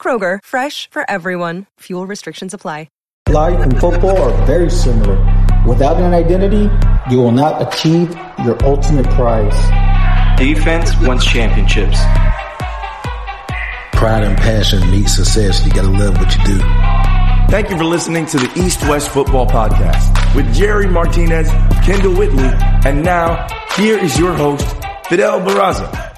Kroger, fresh for everyone. Fuel restrictions apply. Life and football are very similar. Without an identity, you will not achieve your ultimate prize. Defense wins championships. Pride and passion meet success. You gotta love what you do. Thank you for listening to the East West Football Podcast with Jerry Martinez, Kendall Whitley, and now here is your host, Fidel Barraza.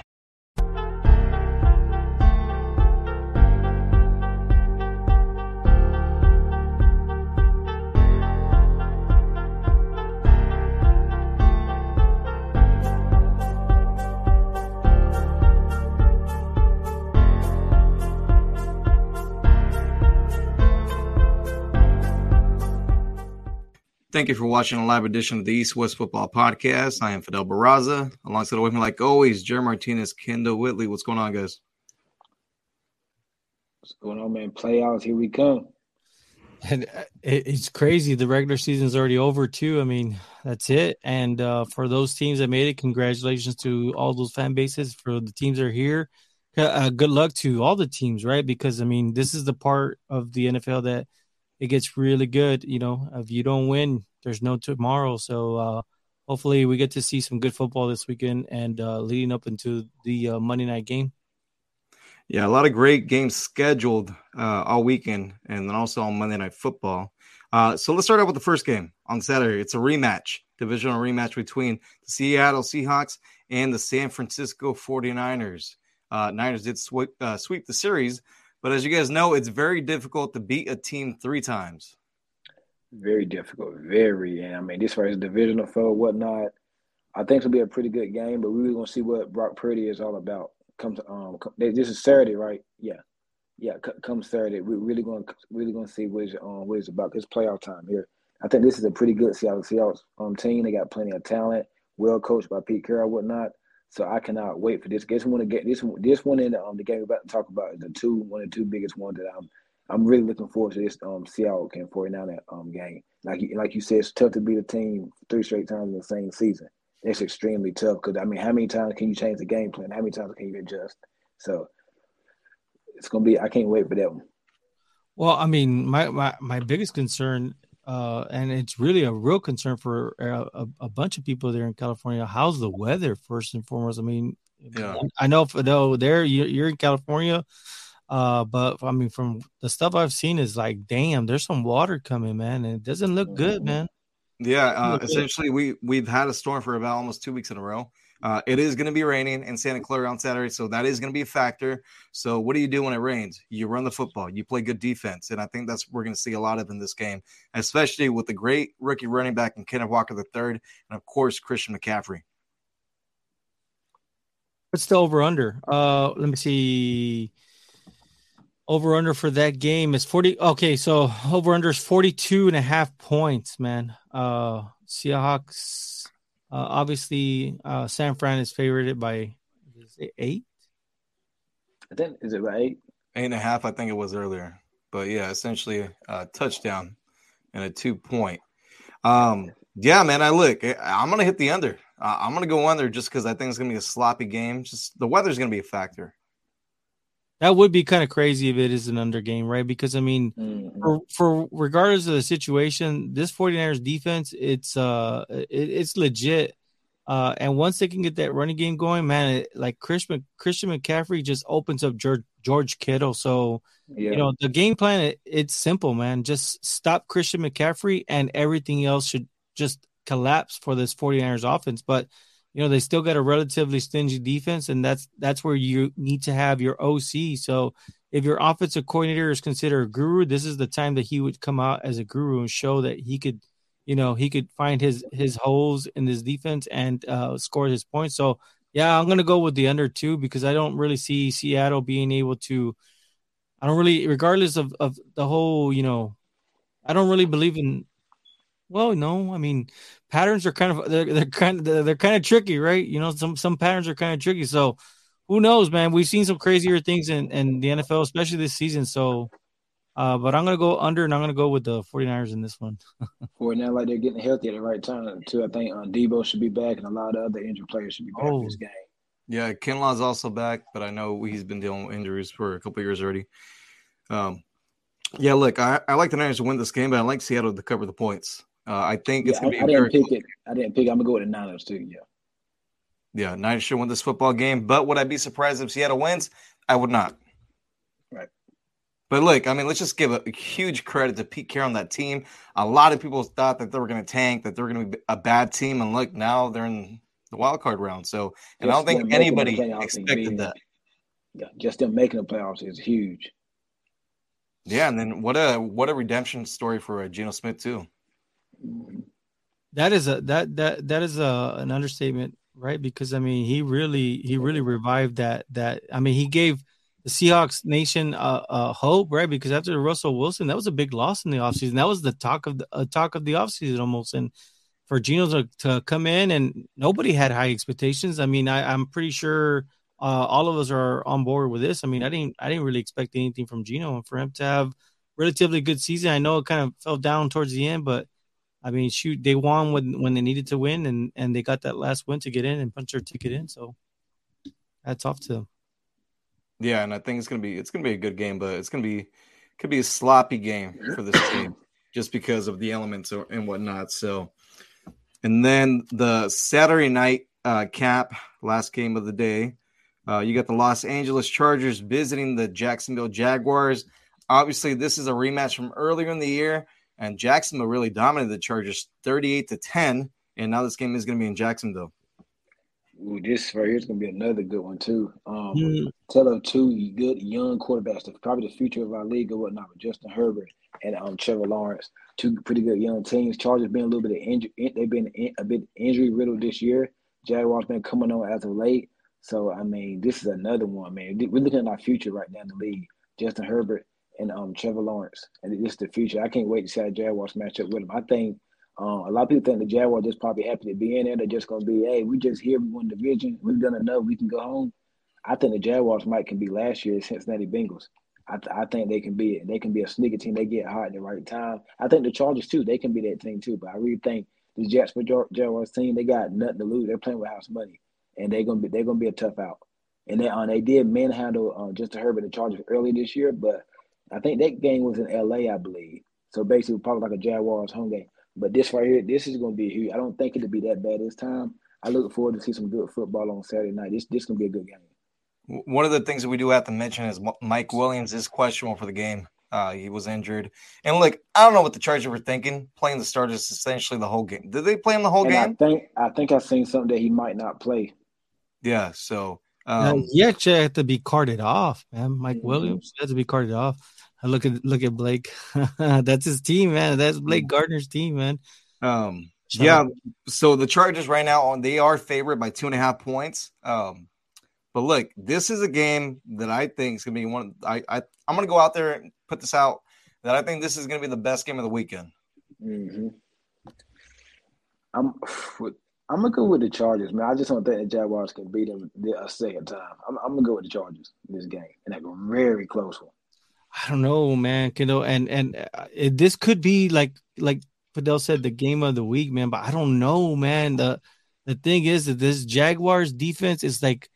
Thank you for watching a live edition of the East West Football Podcast. I am Fidel Barraza. Alongside with me, like always, Jerry Martinez, Kendall Whitley. What's going on, guys? What's going on, man? Playoffs, here we come. And uh, it's crazy. The regular season's already over, too. I mean, that's it. And uh, for those teams that made it, congratulations to all those fan bases. For the teams that are here, uh, good luck to all the teams, right? Because, I mean, this is the part of the NFL that – it gets really good. You know, if you don't win, there's no tomorrow. So uh, hopefully we get to see some good football this weekend and uh, leading up into the uh, Monday night game. Yeah, a lot of great games scheduled uh, all weekend, and then also on Monday Night Football. Uh, so let's start out with the first game on Saturday. It's a rematch, divisional rematch between the Seattle Seahawks and the San Francisco 49ers. Uh, Niners did sweep, sweep the series, but as you guys know, it's very difficult to beat a team three times. Very difficult, very. And I mean, this first divisional foe, whatnot. I think it'll be a pretty good game, but we're really gonna see what Brock Purdy is all about. Come to um, come, this is Saturday, right? Yeah, yeah. C- come Saturday, we're really gonna really gonna see what it's um what it's about. It's playoff time here. I think this is a pretty good Seattle Seahawks um team. They got plenty of talent, well coached by Pete Carroll, whatnot. So I cannot wait for this. Guess one to get this one. This one in um, the game we're about to talk about is the two one of the two biggest ones that I'm I'm really looking forward to this um Seattle and 49 um game. Like you, like you said, it's tough to beat a team three straight times in the same season. It's extremely tough because I mean, how many times can you change the game plan? How many times can you adjust? So it's gonna be. I can't wait for that one. Well, I mean, my my my biggest concern uh, and it's really a real concern for a, a, a, bunch of people there in California. How's the weather first and foremost? I mean, yeah. I know though there you're in California, uh, but I mean, from the stuff I've seen is like, damn, there's some water coming, man, and it doesn't look good, mm-hmm. man. Yeah, uh, essentially, we we've had a storm for about almost two weeks in a row. Uh, it is going to be raining in Santa Clara on Saturday, so that is going to be a factor. So, what do you do when it rains? You run the football, you play good defense, and I think that's we're going to see a lot of in this game, especially with the great rookie running back in Kenneth Walker III, and of course Christian McCaffrey. What's the over under? Uh, let me see. Over under for that game is 40. Okay, so over under is 42 and a half points, man. Uh, Seahawks obviously, uh, San Fran is favored by eight. I think is it right? Eight and a half, I think it was earlier. But yeah, essentially a touchdown and a two point. Um, yeah, man. I look, I'm gonna hit the under. Uh, I'm gonna go under just because I think it's gonna be a sloppy game. Just the weather's gonna be a factor. That would be kind of crazy if it is an under game, right? Because I mean, mm-hmm. for, for, regardless of the situation, this 49ers defense, it's uh it, it's legit. Uh and once they can get that running game going, man, it, like Christian Christian McCaffrey just opens up George George Kittle. So yeah. you know, the game plan it, it's simple, man. Just stop Christian McCaffrey and everything else should just collapse for this 49ers offense. But you know they still got a relatively stingy defense, and that's that's where you need to have your OC. So if your offensive coordinator is considered a guru, this is the time that he would come out as a guru and show that he could, you know, he could find his his holes in this defense and uh, score his points. So yeah, I'm gonna go with the under two because I don't really see Seattle being able to. I don't really, regardless of of the whole, you know, I don't really believe in. Well, no, I mean, patterns are kind of they're they're kind of they're, they're kind of tricky, right? You know, some some patterns are kind of tricky. So who knows, man? We've seen some crazier things in in the NFL, especially this season. So uh, but I'm going to go under and I'm going to go with the 49ers in this one. For now, like they're getting healthy at the right time, too. I think uh, Deebo should be back and a lot of other injured players should be back oh. in this game. Yeah, Kinlaw's also back, but I know he's been dealing with injuries for a couple years already. Um, yeah, look, I, I like the Niners to win this game, but I like Seattle to cover the points. Uh, I think it's yeah, going to be. I didn't pick it. I didn't pick. I'm gonna go with the Niners too. Yeah. Yeah, Niners should win this football game, but would I be surprised if Seattle wins? I would not. Right. But look, I mean, let's just give a, a, huge credit to Pete Carroll on that team. A lot of people thought that they were going to tank, that they were going to be a bad team, and look, now they're in the wild card round. So, and just I don't think anybody expected that. Yeah, just them making the playoffs is huge. Yeah, and then what a what a redemption story for uh, Geno Smith too. That is a that that that is a an understatement, right? Because I mean, he really he really revived that that. I mean, he gave the Seahawks nation uh, uh, hope, right? Because after Russell Wilson, that was a big loss in the offseason. That was the talk of the uh, talk of the offseason almost. And for Geno to, to come in and nobody had high expectations. I mean, I, am pretty sure uh, all of us are on board with this. I mean, I didn't I didn't really expect anything from Geno and for him to have relatively good season. I know it kind of fell down towards the end, but I mean, shoot, they won when when they needed to win, and and they got that last win to get in and punch their ticket in. So that's off to them. Yeah, and I think it's gonna be it's gonna be a good game, but it's gonna be could be a sloppy game for this team just because of the elements and whatnot. So, and then the Saturday night uh, cap last game of the day, uh, you got the Los Angeles Chargers visiting the Jacksonville Jaguars. Obviously, this is a rematch from earlier in the year, and Jacksonville really dominated the Chargers 38 to 10. And now this game is going to be in Jacksonville. Ooh, this right here is gonna be another good one too. Um, mm. Tell of two good young quarterbacks, probably the future of our league or whatnot. With Justin Herbert and um, Trevor Lawrence, two pretty good young teams. Chargers been a little bit of injury, they've been a bit injury riddled this year. Jaguars been coming on as of late, so I mean, this is another one, man. We're looking at our future right now in the league. Justin Herbert and um, Trevor Lawrence, and is the future. I can't wait to see how Jaguars match up with them. I think uh, a lot of people think the Jaguars just probably happy to be in there. They're just going to be, hey, we just here, we won division, we've done enough, we can go home. I think the Jaguars might can be last year's Cincinnati Bengals. I, th- I think they can be. They can be a sneaky team. They get hot at the right time. I think the Chargers too. They can be that team too. But I really think the Jets for Jaguars team, they got nothing to lose. They're playing with house money, and they're gonna be they're gonna be a tough out. And they uh, they did manhandle uh, Justin Herbert and the Chargers early this year, but I think that game was in L.A. I believe. So basically, probably like a Jaguars home game. But this right here, this is going to be huge. I don't think it'll be that bad this time. I look forward to see some good football on Saturday night. This this going to be a good game. One of the things that we do have to mention is Mike Williams is questionable for the game. Uh, he was injured, and look, I don't know what the Chargers were thinking. Playing the starters essentially the whole game. Did they play him the whole and game? I think I think I've seen something that he might not play. Yeah, so um, uh, he actually had to be carted off, man. Mike mm-hmm. Williams had to be carted off. Look at look at Blake. That's his team, man. That's Blake mm-hmm. Gardner's team, man. Um, yeah. So the Chargers right now on they are favored by two and a half points. Um, but look, this is a game that I think is gonna be one. I, I I'm gonna go out there and put this out that I think this is gonna be the best game of the weekend. Mm-hmm. I'm I'm gonna go with the Chargers, man. I just don't think the Jaguars can beat them a second time. I'm, I'm gonna go with the Chargers in this game, and like a very close one. I don't know, man. You know, and and uh, it, this could be like like Fidel said, the game of the week, man. But I don't know, man. The the thing is that this Jaguars defense is like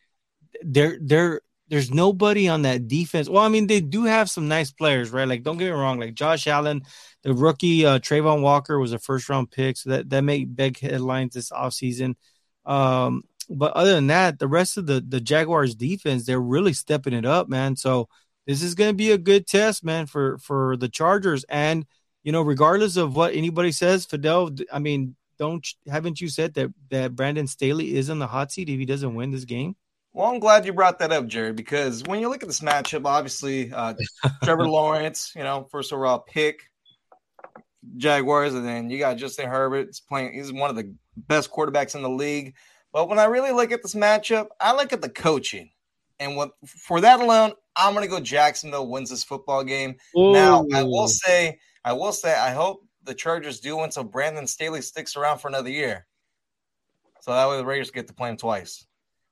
they're they're there's nobody on that defense. Well, I mean, they do have some nice players, right? Like, don't get me wrong, like Josh Allen, the rookie uh Travon Walker was a first round pick, so that that made big headlines this offseason. Um, but other than that, the rest of the the Jaguars defense, they're really stepping it up, man. So this is going to be a good test, man, for for the Chargers. And you know, regardless of what anybody says, Fidel, I mean, don't haven't you said that that Brandon Staley is in the hot seat if he doesn't win this game? Well, I'm glad you brought that up, Jerry, because when you look at this matchup, obviously, uh, Trevor Lawrence, you know, first overall pick, Jaguars, and then you got Justin Herbert. He's playing. He's one of the best quarterbacks in the league. But when I really look at this matchup, I look at the coaching. And what for that alone, I'm gonna go Jacksonville wins this football game. Ooh. Now I will say, I will say, I hope the Chargers do win so Brandon Staley sticks around for another year. So that way the Raiders get to play him twice.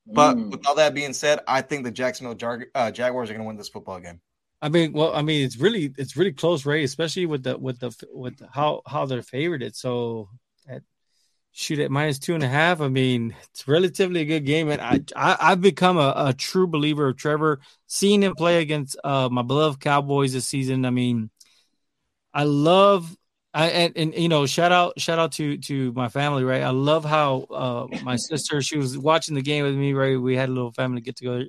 But mm. with all that being said, I think the Jacksonville Jag- uh, Jaguars are going to win this football game. I mean, well, I mean, it's really it's really close race, especially with the with the with the, how how they're favored. It so shoot at minus two and a half. I mean, it's relatively a good game, and I, I have become a, a, true believer of Trevor. Seeing him play against uh, my beloved Cowboys this season, I mean, I love I, and, and, you know, shout out, shout out to to my family, right? I love how uh, my sister she was watching the game with me, right? We had a little family get together,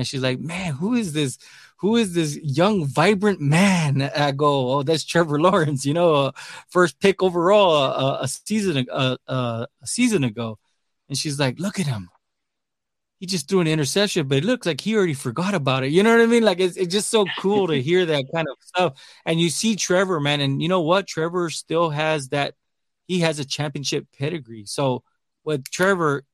and she's like, "Man, who is this? Who is this young, vibrant man?" I go, "Oh, that's Trevor Lawrence, you know, uh, first pick overall uh, a season uh, a season ago," and she's like, "Look at him." he just threw an interception, but it looks like he already forgot about it. You know what I mean? Like it's, it's just so cool to hear that kind of stuff. And you see Trevor, man, and you know what? Trevor still has that. He has a championship pedigree. So with Trevor,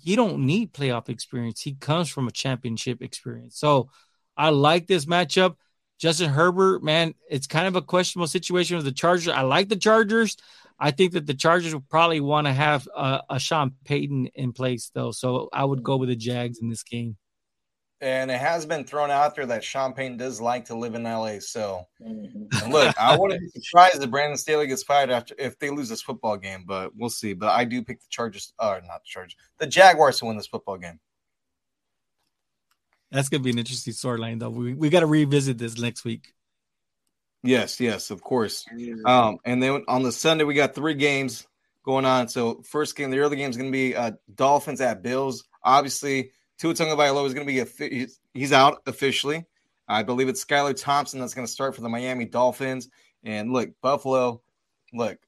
he don't need playoff experience. He comes from a championship experience. So I like this matchup. Justin Herbert, man, it's kind of a questionable situation with the Chargers. I like the Chargers. I think that the Chargers will probably want to have a, a Sean Payton in place, though. So I would go with the Jags in this game. And it has been thrown out there that Sean Payton does like to live in LA. So mm-hmm. look, I wouldn't be surprised if Brandon Staley gets fired after if they lose this football game, but we'll see. But I do pick the Chargers, or uh, not the Chargers, the Jaguars to win this football game. That's gonna be an interesting storyline, though. We we got to revisit this next week. Yes, yes, of course. Um, and then on the Sunday we got three games going on. So first game, the early game is going to be uh, Dolphins at Bills. Obviously, Tua Tagovailoa is going to be a he's out officially. I believe it's Skylar Thompson that's going to start for the Miami Dolphins. And look, Buffalo, look,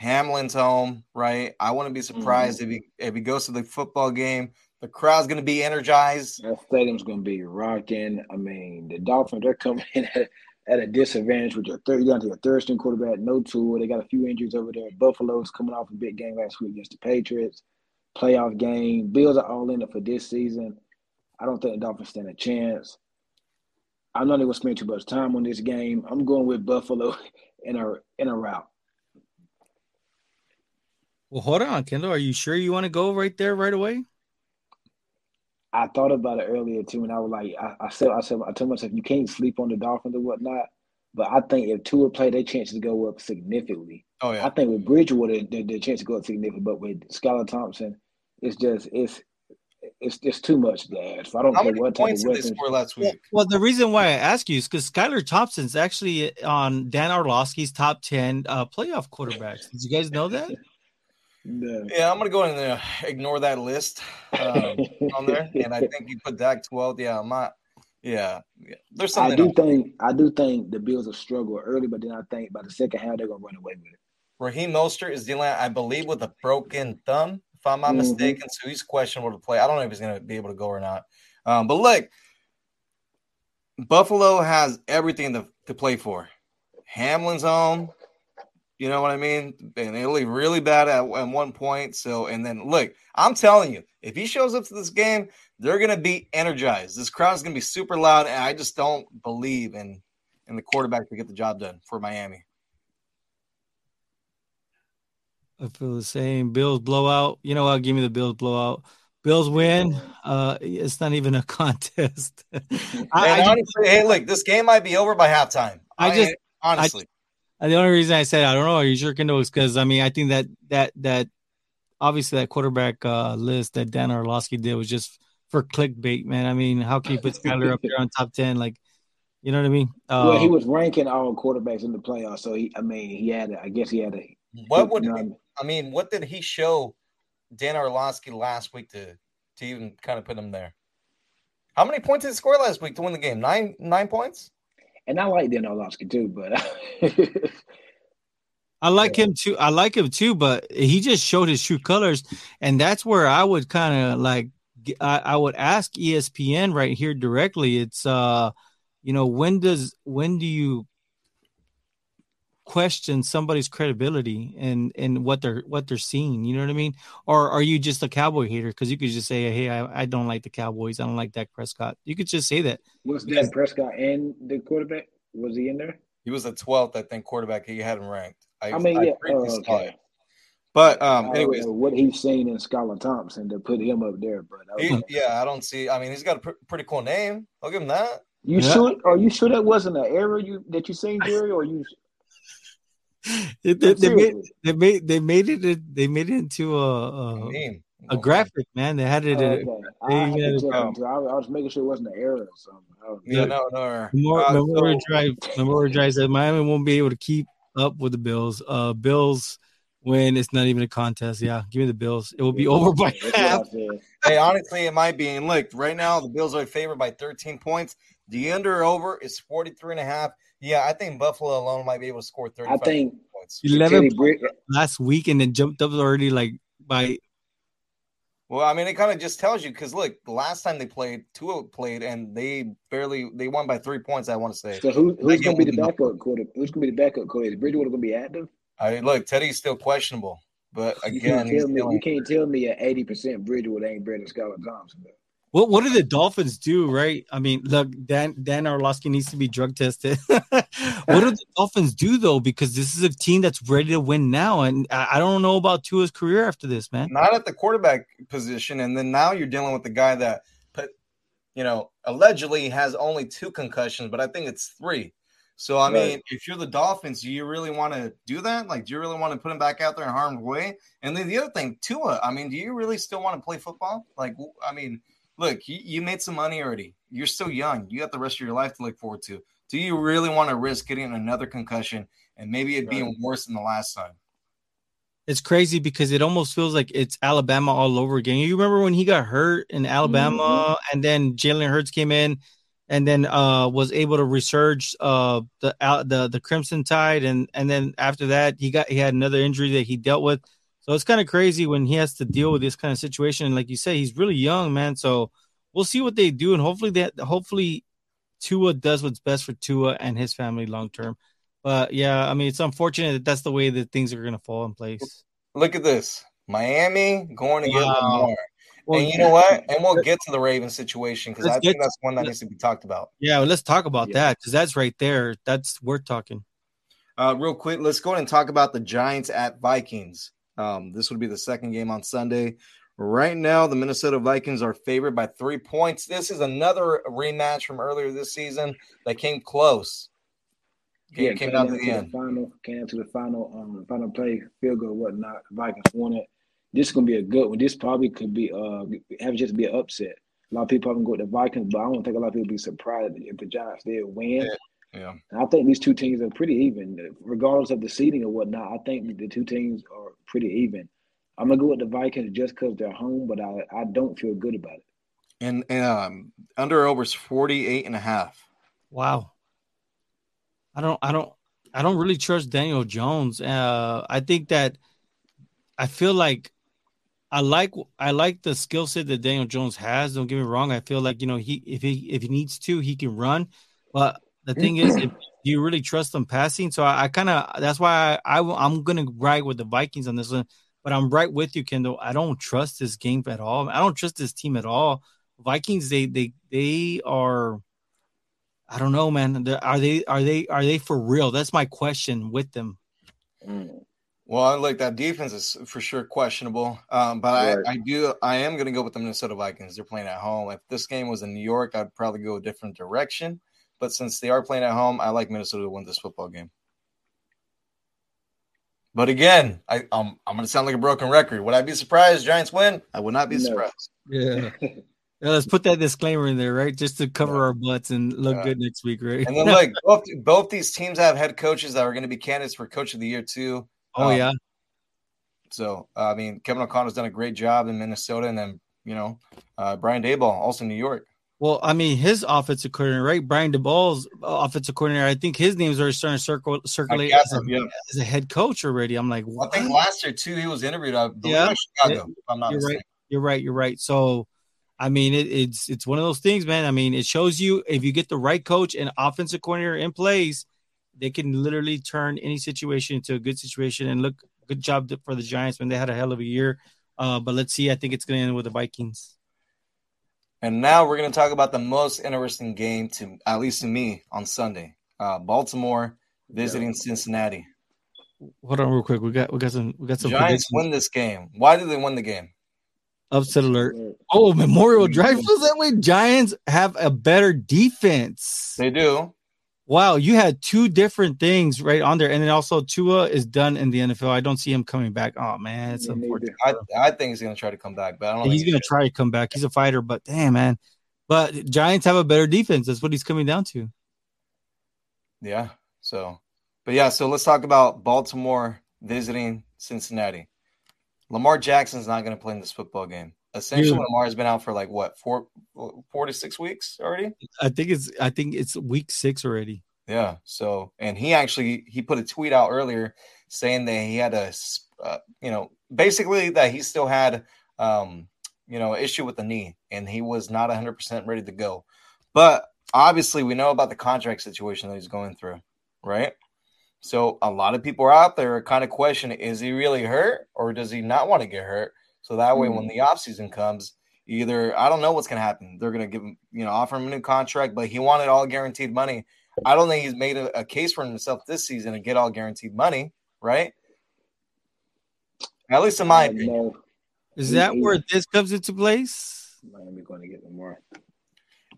Hamlin's home, right? I wouldn't be surprised mm-hmm. if he if he goes to the football game. The crowd's going to be energized. That stadium's going to be rocking. I mean, the Dolphins they're coming in at at a disadvantage with your third down to your third string quarterback, no tool. They got a few injuries over there. Buffalo's coming off a big game last week against the Patriots. Playoff game. Bills are all in it for this season. I don't think the Dolphins stand a chance. I'm not even going to spend too much time on this game. I'm going with Buffalo in a in a route. Well, hold on, Kendall. Are you sure you want to go right there right away? I thought about it earlier too, and I was like, I, I said, I said, I told myself, you can't sleep on the Dolphins or whatnot. But I think if Tua play, their chances go up significantly. Oh yeah. I think with Bridgewater, their, their chance to go up significantly. But with Skylar Thompson, it's just it's it's just too much there. So I don't How care what points did they score last week. Well, well, the reason why I ask you is because Skylar Thompson's actually on Dan Orlovsky's top ten uh, playoff quarterbacks. Did you guys know that? No. Yeah, I'm gonna go in there, ignore that list um, on there, and I think you put Dak 12. Yeah, I'm not. Yeah, yeah. there's something. I do think I do think the Bills will struggle early, but then I think by the second half they're gonna run away with it. Raheem Mostert is dealing, I believe, with a broken thumb, if I'm not mm-hmm. mistaken. So he's questionable to play. I don't know if he's gonna be able to go or not. Um, but look, Buffalo has everything to, to play for. Hamlin's home. You know what I mean? And they look really bad at, at one point. So, and then look, I'm telling you, if he shows up to this game, they're going to be energized. This crowd is going to be super loud, and I just don't believe in in the quarterback to get the job done for Miami. I feel the same. Bills blowout. You know what? Give me the Bills blowout. Bills win. Uh, it's not even a contest. I, I, honestly, hey, look, this game might be over by halftime. I, I just honestly, the only reason I said I don't know, are you sure Kendall is because I mean I think that that that obviously that quarterback uh, list that Dan Orlovsky did was just for clickbait, man. I mean, how can you put Skylar up there on top ten? Like, you know what I mean? Uh, well, he was ranking all quarterbacks in the playoffs, so he, I mean, he had, a, I guess he had a. What would I mean? What did he show Dan Orlovsky last week to to even kind of put him there? How many points did he score last week to win the game? Nine nine points. And I like Dan Orlovsky too, but I like him too. I like him too, but he just showed his true colors, and that's where I would kind of like. I, I would ask ESPN right here directly. It's uh, you know, when does when do you question somebody's credibility and and what they're what they're seeing. You know what I mean? Or are you just a Cowboy hater? Because you could just say, "Hey, I, I don't like the Cowboys. I don't like Dak Prescott." You could just say that. Was Dak Prescott and the quarterback? Was he in there? He was the twelfth, I think, quarterback. He had him ranked. I, I mean, I yeah. Oh, okay. But um, anyways, what he's seen in Skylar Thompson to put him up there, but he, yeah, I don't see. I mean, he's got a pr- pretty cool name. I'll give him that. You yeah. sure? Are you sure that wasn't an error you that you seen, Jerry, or you? They, they, made, they made they made it they made it into a a, a graphic man. They had it. Oh, okay. I, I, I, was making sure it wasn't an error or something. Yeah, no, no. More, uh, Memorial so, Drive. Memorial Drive said Miami won't be able to keep up with the Bills. Uh, Bills when it's not even a contest. Yeah, give me the Bills. It will be over by half. hey, honestly, it might be. And look, right now the Bills are favored by 13 points. The under over is 43 and a half. Yeah, I think Buffalo alone might be able to score 35 I think points. 11 points last week and then jumped up already like by well, I mean, it kind of just tells you because look, the last time they played, Tua played, and they barely they won by three points. I want to say. So who, who's going to be the backup quarter? Who's going to be the backup quarter? Is Bridgewater going to be active? I mean, look, Teddy's still questionable, but again, you can't tell me, you can't tell me at eighty percent Bridgewater ain't Brandon Skylar Thompson. Though. What what do the Dolphins do, right? I mean, look, Dan Dan Orlovsky needs to be drug tested. what do the Dolphins do though? Because this is a team that's ready to win now, and I, I don't know about Tua's career after this, man. Not at the quarterback position, and then now you're dealing with the guy that put, you know, allegedly has only two concussions, but I think it's three. So I mean, if you're the Dolphins, do you really want to do that? Like, do you really want to put him back out there in harm's way? And then the other thing, Tua. I mean, do you really still want to play football? Like, I mean look, you, you made some money already. You're still young. You got the rest of your life to look forward to. Do you really want to risk getting another concussion and maybe it being worse than the last time? It's crazy because it almost feels like it's Alabama all over again. You remember when he got hurt in Alabama mm-hmm. and then Jalen Hurts came in and then uh, was able to resurge uh, the the the Crimson Tide and and then after that he got he had another injury that he dealt with so it's kind of crazy when he has to deal with this kind of situation. And like you say, he's really young, man. So we'll see what they do, and hopefully that hopefully Tua does what's best for Tua and his family long term. But yeah, I mean, it's unfortunate that that's the way that things are going to fall in place. Look at this, Miami going to wow. get Lamar. Well, and you know what? And we'll get to the Ravens situation because I think that's one that needs to be talked about. Yeah, well, let's talk about yeah. that because that's right there. That's worth talking. Uh, real quick, let's go ahead and talk about the Giants at Vikings. Um, this would be the second game on Sunday. Right now, the Minnesota Vikings are favored by three points. This is another rematch from earlier this season that came close. Game yeah, came, down to the end. Final came to the final, um, final play, field goal, whatnot. Vikings won it. This is gonna be a good one. This probably could be uh have just be an upset. A lot of people haven't go with the Vikings, but I don't think a lot of people be surprised if the Giants did win. Yeah. Yeah. I think these two teams are pretty even, regardless of the seeding or whatnot. I think the two teams are pretty even. I'm gonna go with the Vikings just because they're home, but I, I don't feel good about it. And, um, under over is 48 and a half. Wow. I don't I don't I don't really trust Daniel Jones. Uh, I think that I feel like I like I like the skill set that Daniel Jones has. Don't get me wrong. I feel like you know he if he if he needs to he can run, but the thing is, if, do you really trust them passing? So I, I kind of that's why I, I am gonna ride with the Vikings on this one. But I'm right with you, Kendall. I don't trust this game at all. I don't trust this team at all. Vikings, they they they are. I don't know, man. Are they are they are they for real? That's my question with them. Mm. Well, like that defense is for sure questionable. Um, but right. I, I do I am going to go with the Minnesota Vikings. They're playing at home. If this game was in New York, I'd probably go a different direction. But since they are playing at home, I like Minnesota to win this football game. But again, I, um, I'm going to sound like a broken record. Would I be surprised Giants win? I would not be no. surprised. Yeah. yeah. Let's put that disclaimer in there, right? Just to cover yeah. our butts and look yeah. good next week, right? And then, like, both, both these teams have head coaches that are going to be candidates for Coach of the Year, too. Oh, um, yeah. So, I mean, Kevin O'Connell's done a great job in Minnesota, and then, you know, uh, Brian Daboll, also in New York. Well, I mean, his offensive coordinator, right? Brian Daboll's offensive coordinator. I think his name's already starting to circle, circulate as a, yeah. as a, head coach already. I'm like, well, I think last year too, he was interviewed. I yeah, Chicago. I'm not you're right. You're right. You're right. So, I mean, it, it's it's one of those things, man. I mean, it shows you if you get the right coach and offensive coordinator in place, they can literally turn any situation into a good situation. And look, good job for the Giants when they had a hell of a year. Uh, but let's see. I think it's going to end with the Vikings. And now we're going to talk about the most interesting game to at least to me on Sunday. Uh, Baltimore visiting Cincinnati. Hold on, real quick. We got we got some we got some. Giants win this game. Why did they win the game? Upset alert. Oh, Memorial Drive feels that way. Giants have a better defense. They do. Wow, you had two different things right on there, and then also Tua is done in the NFL. I don't see him coming back. Oh man, it's unfortunate. I, I think he's gonna try to come back, but I don't. He's gonna try to come back. He's a fighter, but damn man, but Giants have a better defense. That's what he's coming down to. Yeah. So, but yeah. So let's talk about Baltimore visiting Cincinnati. Lamar Jackson's not going to play in this football game. Essentially, Dude. Lamar has been out for like what four, four to six weeks already. I think it's I think it's week six already. Yeah. So, and he actually he put a tweet out earlier saying that he had a, uh, you know, basically that he still had, um, you know, issue with the knee, and he was not 100 percent ready to go. But obviously, we know about the contract situation that he's going through, right? So a lot of people are out there kind of questioning: Is he really hurt, or does he not want to get hurt? So that way, mm-hmm. when the offseason comes, either I don't know what's going to happen. They're going to give him, you know, offer him a new contract, but he wanted all guaranteed money. I don't think he's made a, a case for himself this season to get all guaranteed money, right? At least in my opinion. Is that where this comes into place? Miami going to get them more.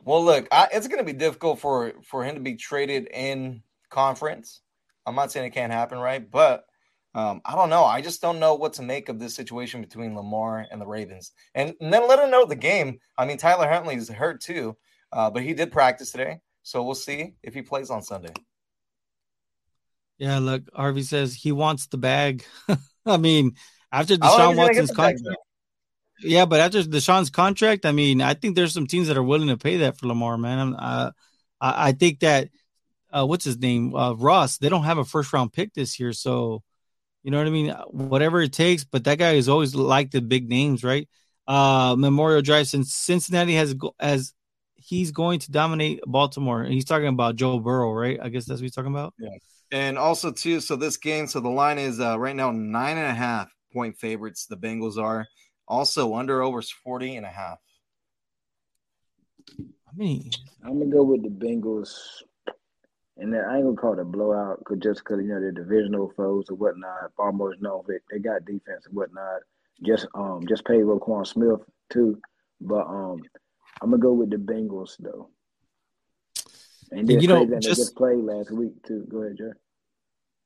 Well, look, I, it's going to be difficult for for him to be traded in conference. I'm not saying it can't happen, right? But um, I don't know. I just don't know what to make of this situation between Lamar and the Ravens. And, and then let him know the game. I mean, Tyler Huntley is hurt too, uh, but he did practice today. So we'll see if he plays on Sunday. Yeah, look, Harvey says he wants the bag. I mean, after Deshaun Watson's contract. Yeah, but after Deshaun's contract, I mean, I think there's some teams that are willing to pay that for Lamar, man. Uh, I, I think that uh, what's his name, uh, Ross. They don't have a first round pick this year, so you know what I mean. Whatever it takes, but that guy is always like the big names, right? Uh, Memorial Drive since Cincinnati has as he's going to dominate Baltimore. And he's talking about Joe Burrow, right? I guess that's what he's talking about. Yeah. And also too, so this game, so the line is uh, right now nine and a half point favorites. The Bengals are also under overs 40 and a half. I mean, I'm gonna go with the Bengals and then I ain't gonna call it a blowout cause just because you know they're divisional foes or whatnot. Baltimore's known they, they got defense and whatnot. Just um just paid Roquan Smith too, but um I'm gonna go with the Bengals though. And you know, just, they just played last week too. Go ahead, Jerry.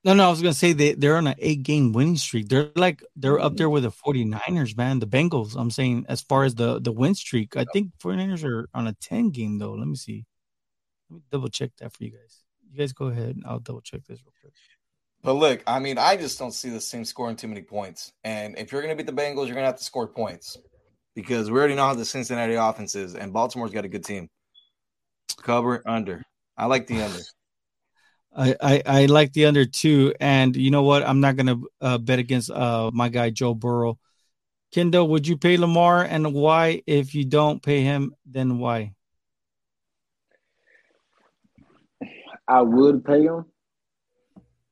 No, no, I was gonna say they they're on an eight game winning streak. They're like they're up there with the 49ers, man. The Bengals. I'm saying as far as the the win streak, I think 49ers are on a 10 game though. Let me see. Let me double check that for you guys you guys go ahead. And I'll double check this real quick. But look, I mean, I just don't see this team scoring too many points. And if you're going to beat the Bengals, you're going to have to score points because we already know how the Cincinnati offense is, and Baltimore's got a good team. Cover under. I like the under. I, I, I like the under too. And you know what? I'm not going to uh, bet against uh, my guy, Joe Burrow. Kendall, would you pay Lamar and why? If you don't pay him, then why? I would pay him,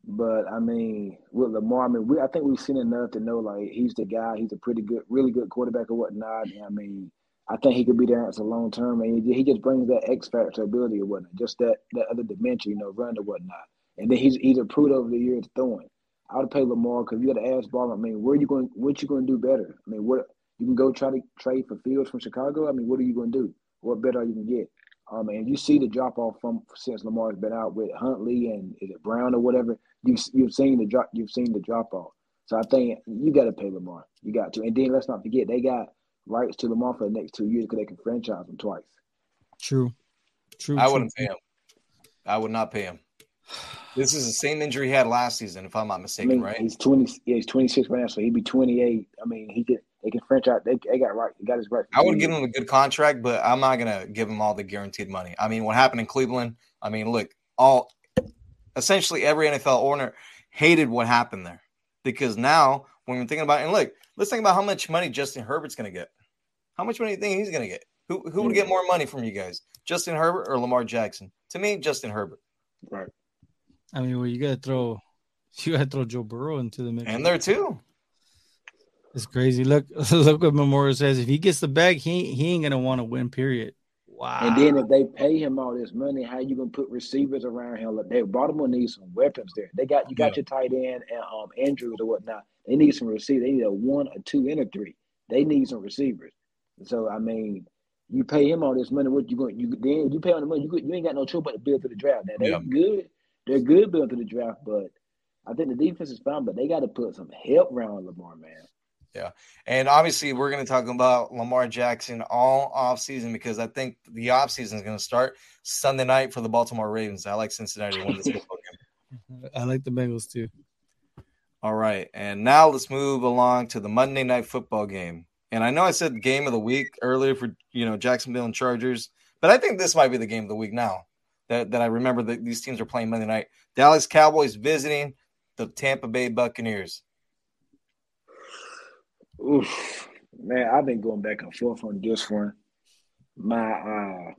but I mean, with Lamar, I mean, we I think we've seen enough to know like he's the guy. He's a pretty good, really good quarterback or whatnot. And, I mean, I think he could be there answer long term, and he, he just brings that X factor ability or whatnot, just that that other dimension, you know, run or whatnot. And then he's he's improved over the years throwing. I would pay Lamar because you got to ask Ball. I mean, where are you going? What you going to do better? I mean, what you can go try to trade for Fields from Chicago. I mean, what are you going to do? What better are you going to get? Um, and you see the drop off from since Lamar's been out with Huntley and is it Brown or whatever. You've you've seen the drop. You've seen the drop off. So I think you got to pay Lamar. You got to. And then let's not forget they got rights to Lamar for the next two years because they can franchise him twice. True. True. I true. wouldn't pay him. I would not pay him. This is the same injury he had last season, if I'm not mistaken, I mean, right? He's twenty. Yeah, he's twenty six right now, so he'd be twenty eight. I mean, he could they can franchise. They, they got right. He got his right. I would give him a good contract, but I'm not gonna give him all the guaranteed money. I mean, what happened in Cleveland? I mean, look, all essentially every NFL owner hated what happened there because now when you're thinking about and look, let's think about how much money Justin Herbert's gonna get. How much money do you think he's gonna get? Who who would get more money from you guys, Justin Herbert or Lamar Jackson? To me, Justin Herbert. Right. I mean, well, you gotta throw, you gotta throw Joe Burrow into the mix. And there too. It's crazy. Look, look what Memorial says. If he gets the bag, he he ain't gonna want to win. Period. Wow. And then if they pay him all this money, how you gonna put receivers around him? Like they Baltimore needs some weapons there. They got you got yeah. your tight end and um Andrews or whatnot. They need some receivers. They need a one, a two, and a three. They need some receivers. So I mean, you pay him all this money. What you going? You then you pay on the money. You you ain't got no choice but to build to the draft. Now they yeah. good. They're good building to the draft, but I think the defense is fine. But they got to put some help around Lamar, man. Yeah. And obviously, we're going to talk about Lamar Jackson all offseason because I think the offseason is going to start Sunday night for the Baltimore Ravens. I like Cincinnati to win this football game. I like the Bengals too. All right. And now let's move along to the Monday night football game. And I know I said game of the week earlier for, you know, Jacksonville and Chargers, but I think this might be the game of the week now that, that I remember that these teams are playing Monday night. Dallas Cowboys visiting the Tampa Bay Buccaneers. Oof, man, I've been going back and forth on this one. My uh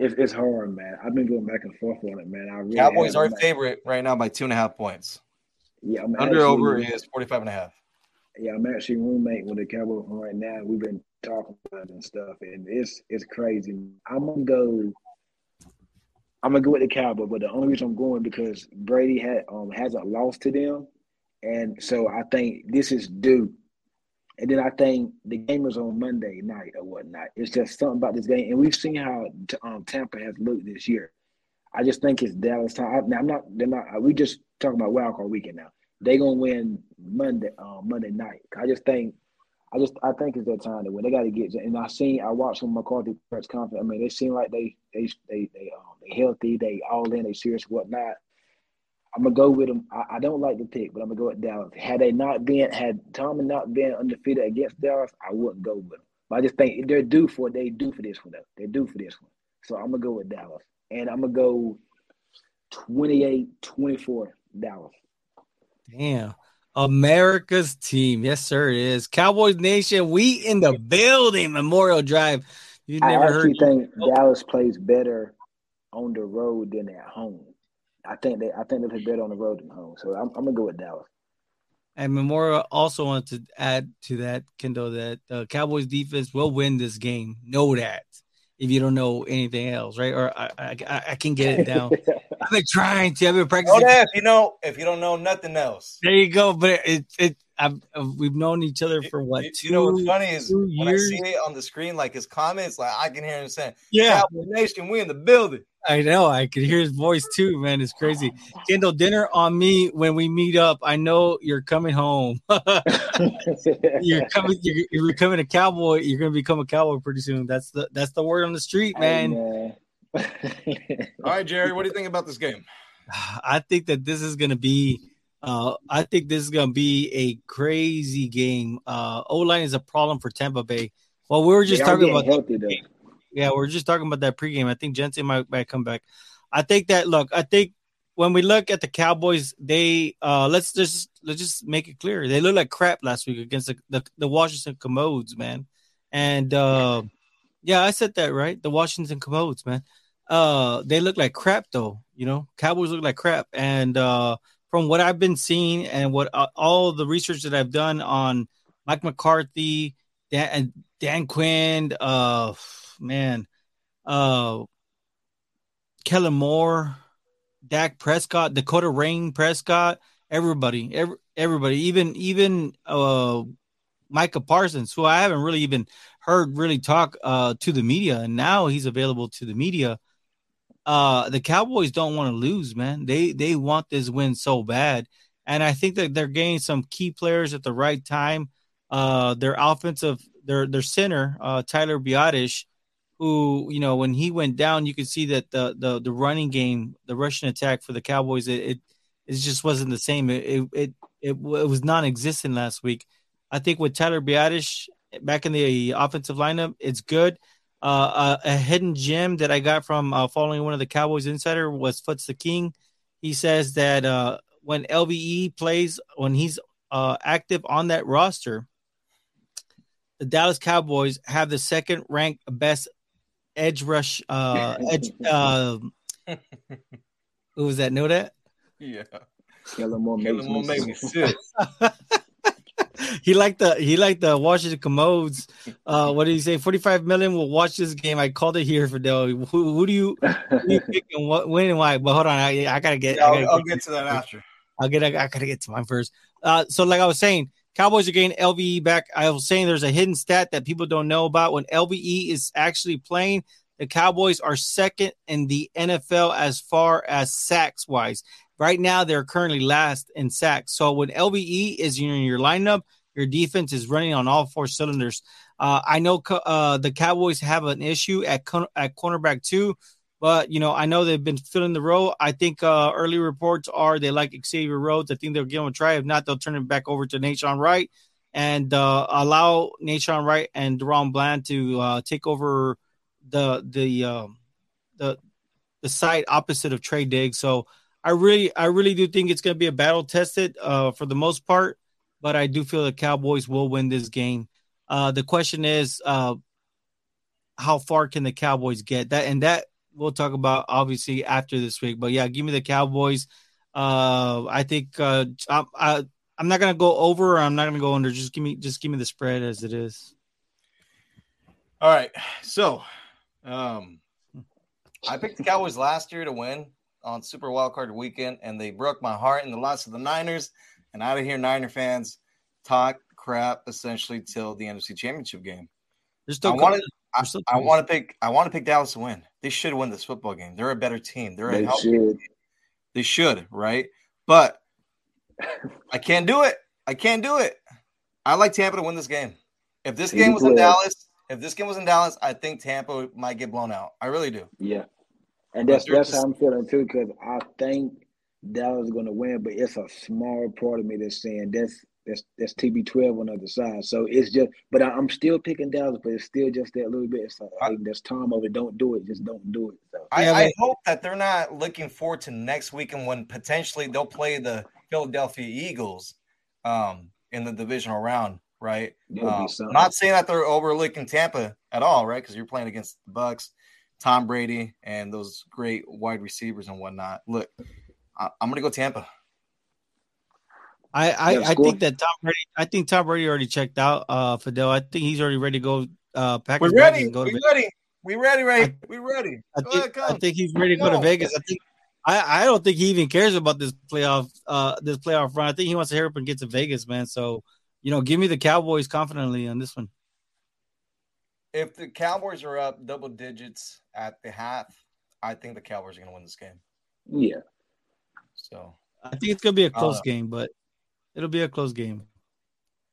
it's it's hard, man. I've been going back and forth on it, man. I really Cowboys are favorite right now by two and a half points. Yeah, I'm under actually, over is 45 and a half. Yeah, I'm actually roommate with the Cowboys right now. We've been talking about it and stuff, and it's it's crazy. I'm gonna go. I'm gonna go with the Cowboys, but the only reason I'm going because Brady had um hasn't lost to them, and so I think this is due. And then I think the game is on Monday night or whatnot. It's just something about this game, and we've seen how um, Tampa has looked this year. I just think it's Dallas time. Now I'm not. They're not. We just talking about wild card weekend now. They gonna win Monday. Uh, Monday night. I just think. I just. I think it's their time to win. They got to get. And I seen. I watched some McCarthy press conference. I mean, they seem like they. They. They. They. Um, they healthy. They all in. They serious. Whatnot. I'm gonna go with them. I, I, don't like the pick, but I'm gonna go with Dallas. Had they not been, had Tomlin not been undefeated against Dallas, I wouldn't go with them. But I just think they're due for they due for this one. Though. They're due for this one. So I'm gonna go with Dallas, and I'm gonna go 28-24 Dallas. Damn. America's team. Yes, sir, it is. Cowboys Nation, we in the building, Memorial Drive. You never I actually heard think Dallas plays better on the road than at home. I think they I think they play better on the road than home. So I'm, I'm gonna go with Dallas. And Memorial also wanted to add to that, Kendall, that the Cowboys defense will win this game. Know that if you don't know anything else, right? Or I I, I can get it down. I've been trying to. I've been practicing. Know that if you know if you don't know nothing else. There you go. But it it I've, we've known each other for what? You, two, know what's funny is when years? I see it on the screen, like his comments, like I can hear him saying, "Yeah, Cowboy Nation, we in the building." I know. I could hear his voice too, man. It's crazy. Kendall, dinner on me when we meet up. I know you're coming home. you're coming. You're, you're, becoming a cowboy. You're going to become a cowboy pretty soon. That's the that's the word on the street, man. All right, Jerry. What do you think about this game? I think that this is going to be uh, I think this is going to be a crazy game. Uh, O line is a problem for Tampa Bay. Well, we were just talking about healthy, yeah, we are just talking about that pregame. I think Jensen might, might come back. I think that look, I think when we look at the Cowboys, they uh let's just let's just make it clear. They look like crap last week against the the, the Washington Commodes, man. And uh yeah, I said that right. The Washington Commodes, man. Uh they look like crap though, you know. Cowboys look like crap and uh from what I've been seeing and what uh, all the research that I've done on Mike McCarthy, Dan, Dan Quinn, uh, man, uh, Kellen Moore, Dak Prescott, Dakota Rayne Prescott, everybody, every, everybody, even even uh, Micah Parsons, who I haven't really even heard really talk uh, to the media, and now he's available to the media uh the Cowboys don't want to lose, man. They they want this win so bad. And I think that they're getting some key players at the right time. Uh their offensive their their center, uh Tyler Biadasz, who, you know, when he went down, you could see that the the the running game, the rushing attack for the Cowboys, it it, it just wasn't the same. It it it, it, was non-existent last week. I think with Tyler Biadasz back in the offensive lineup, it's good. Uh, a, a, hidden gem that I got from uh, following one of the Cowboys insider was Foots the King. He says that uh, when LVE plays, when he's uh, active on that roster, the Dallas Cowboys have the second ranked best edge rush uh, edge. Uh, Who was that? Know that? Yeah. Kellen Moore makes Kellen Moore me made me sick. sick. he liked the he liked the Washington commodes. Uh, what did he say? Forty five million will watch this game. I called it here, Fidel. Who, who do you, who do you pick and what win and why? But hold on, I, I gotta get. Yeah, I gotta I'll, I'll get to that after. I'll get. I gotta get to mine first. Uh, so like I was saying, Cowboys are getting LVE back. I was saying there's a hidden stat that people don't know about. When LVE is actually playing, the Cowboys are second in the NFL as far as sacks wise. Right now, they're currently last in sacks. So when LVE is in your lineup, your defense is running on all four cylinders. Uh, I know uh, the Cowboys have an issue at at cornerback too, but you know I know they've been filling the role. I think uh, early reports are they like Xavier Rhodes. I think they'll give him a try. If not, they'll turn it back over to Nahshon Wright and uh, allow Nahshon Wright and DaRon Bland to uh, take over the the um, the the side opposite of Trey Diggs. So I really I really do think it's going to be a battle tested uh, for the most part but I do feel the Cowboys will win this game. Uh, the question is, uh, how far can the Cowboys get? That and that we'll talk about obviously after this week. But yeah, give me the Cowboys. Uh, I think uh, I, I I'm not gonna go over. I'm not gonna go under. Just give me just give me the spread as it is. All right, so um, I picked the Cowboys last year to win on Super Wildcard Weekend, and they broke my heart in the loss of the Niners. And out of here, Niner fans talk crap essentially till the NFC Championship game. I want to. I, I want to pick. I want to pick Dallas to win. They should win this football game. They're a better team. They're They a should. team. They should, right? But I can't do it. I can't do it. I like Tampa to win this game. If this game was in Dallas, if this game was in Dallas, I think Tampa might get blown out. I really do. Yeah, and that's that's how I'm feeling too. Because I think Dallas is going to win, but it's a small part of me that's saying that's that's that's TB12 on the other side. So it's just, but I, I'm still picking Dallas, but it's still just that little bit. It's like, hey, there's time over. Don't do it. Just don't do it. So I, Yeah, I but- hope that they're not looking forward to next weekend when potentially they'll play the Philadelphia Eagles um, in the divisional round, right? Um, not saying that they're overlooking Tampa at all, right? Because you're playing against the Bucks, Tom Brady, and those great wide receivers and whatnot. Look, I, I'm gonna go Tampa. I I, I think that Tom Brady. I think Tom Brady already checked out. Uh, Fidel. I think he's already ready to go. Uh, pack We're ready. and go to We Vegas. ready. We ready, Ray. We ready. I Go ahead, think, I think he's ready to go to Vegas. I think I, I don't think he even cares about this playoff uh this playoff run. I think he wants to hurry up and get to Vegas, man. So you know, give me the Cowboys confidently on this one. If the Cowboys are up double digits at the half, I think the Cowboys are gonna win this game. yeah, So I think it's gonna be a close Uh, game, but it'll be a close game.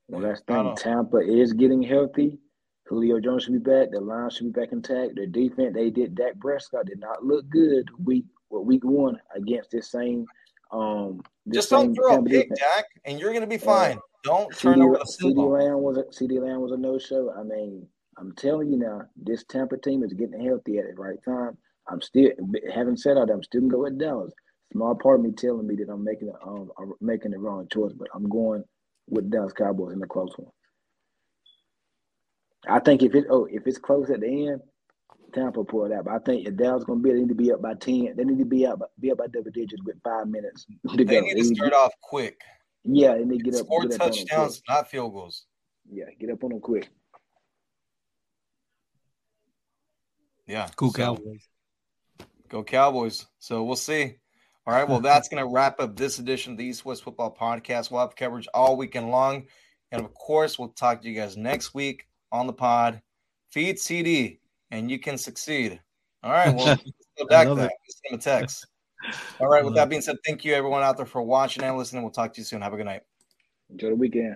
well, that's the thing. Tampa is getting healthy. Julio Jones should be back. The line should be back intact. Their defense, they did. Dak Prescott did not look good week well, week one against this same. Um, this just don't same throw a Tampa pick, defense. Jack, and you're gonna be Uh, fine. Don't turn CeeDee, over the CeeDee football. Lamb was a CeeDee Lamb was a no show. I mean, I'm telling you now, this Tampa team is getting healthy at the right time. I'm still having said all that, I'm still gonna go with Dallas. Small part of me telling me that I'm making a, um I'm making the wrong choice, but I'm going with Dallas Cowboys in the close one. I think if it oh if it's close at the end, Tampa pull it out. But I think if Dallas gonna be, they need to be up by ten. They need to be up be up by double digits with five minutes to They go. need to start off quick. Yeah, they need to get up. Score get up on them quick. touchdowns, not field goals. Yeah, get up on them quick. Yeah. Cool so- Cowboys. Go Cowboys. So we'll see. All right. Well, that's going to wrap up this edition of the East West Football Podcast. We'll have coverage all weekend long. And of course, we'll talk to you guys next week on the pod. Feed CeeDee and you can succeed. All right. Well, go back love that. Send him a text. All right. With that being said, thank you everyone out there for watching and listening. We'll talk to you soon. Have a good night. Enjoy the weekend.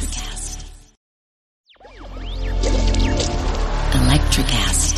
Electricast.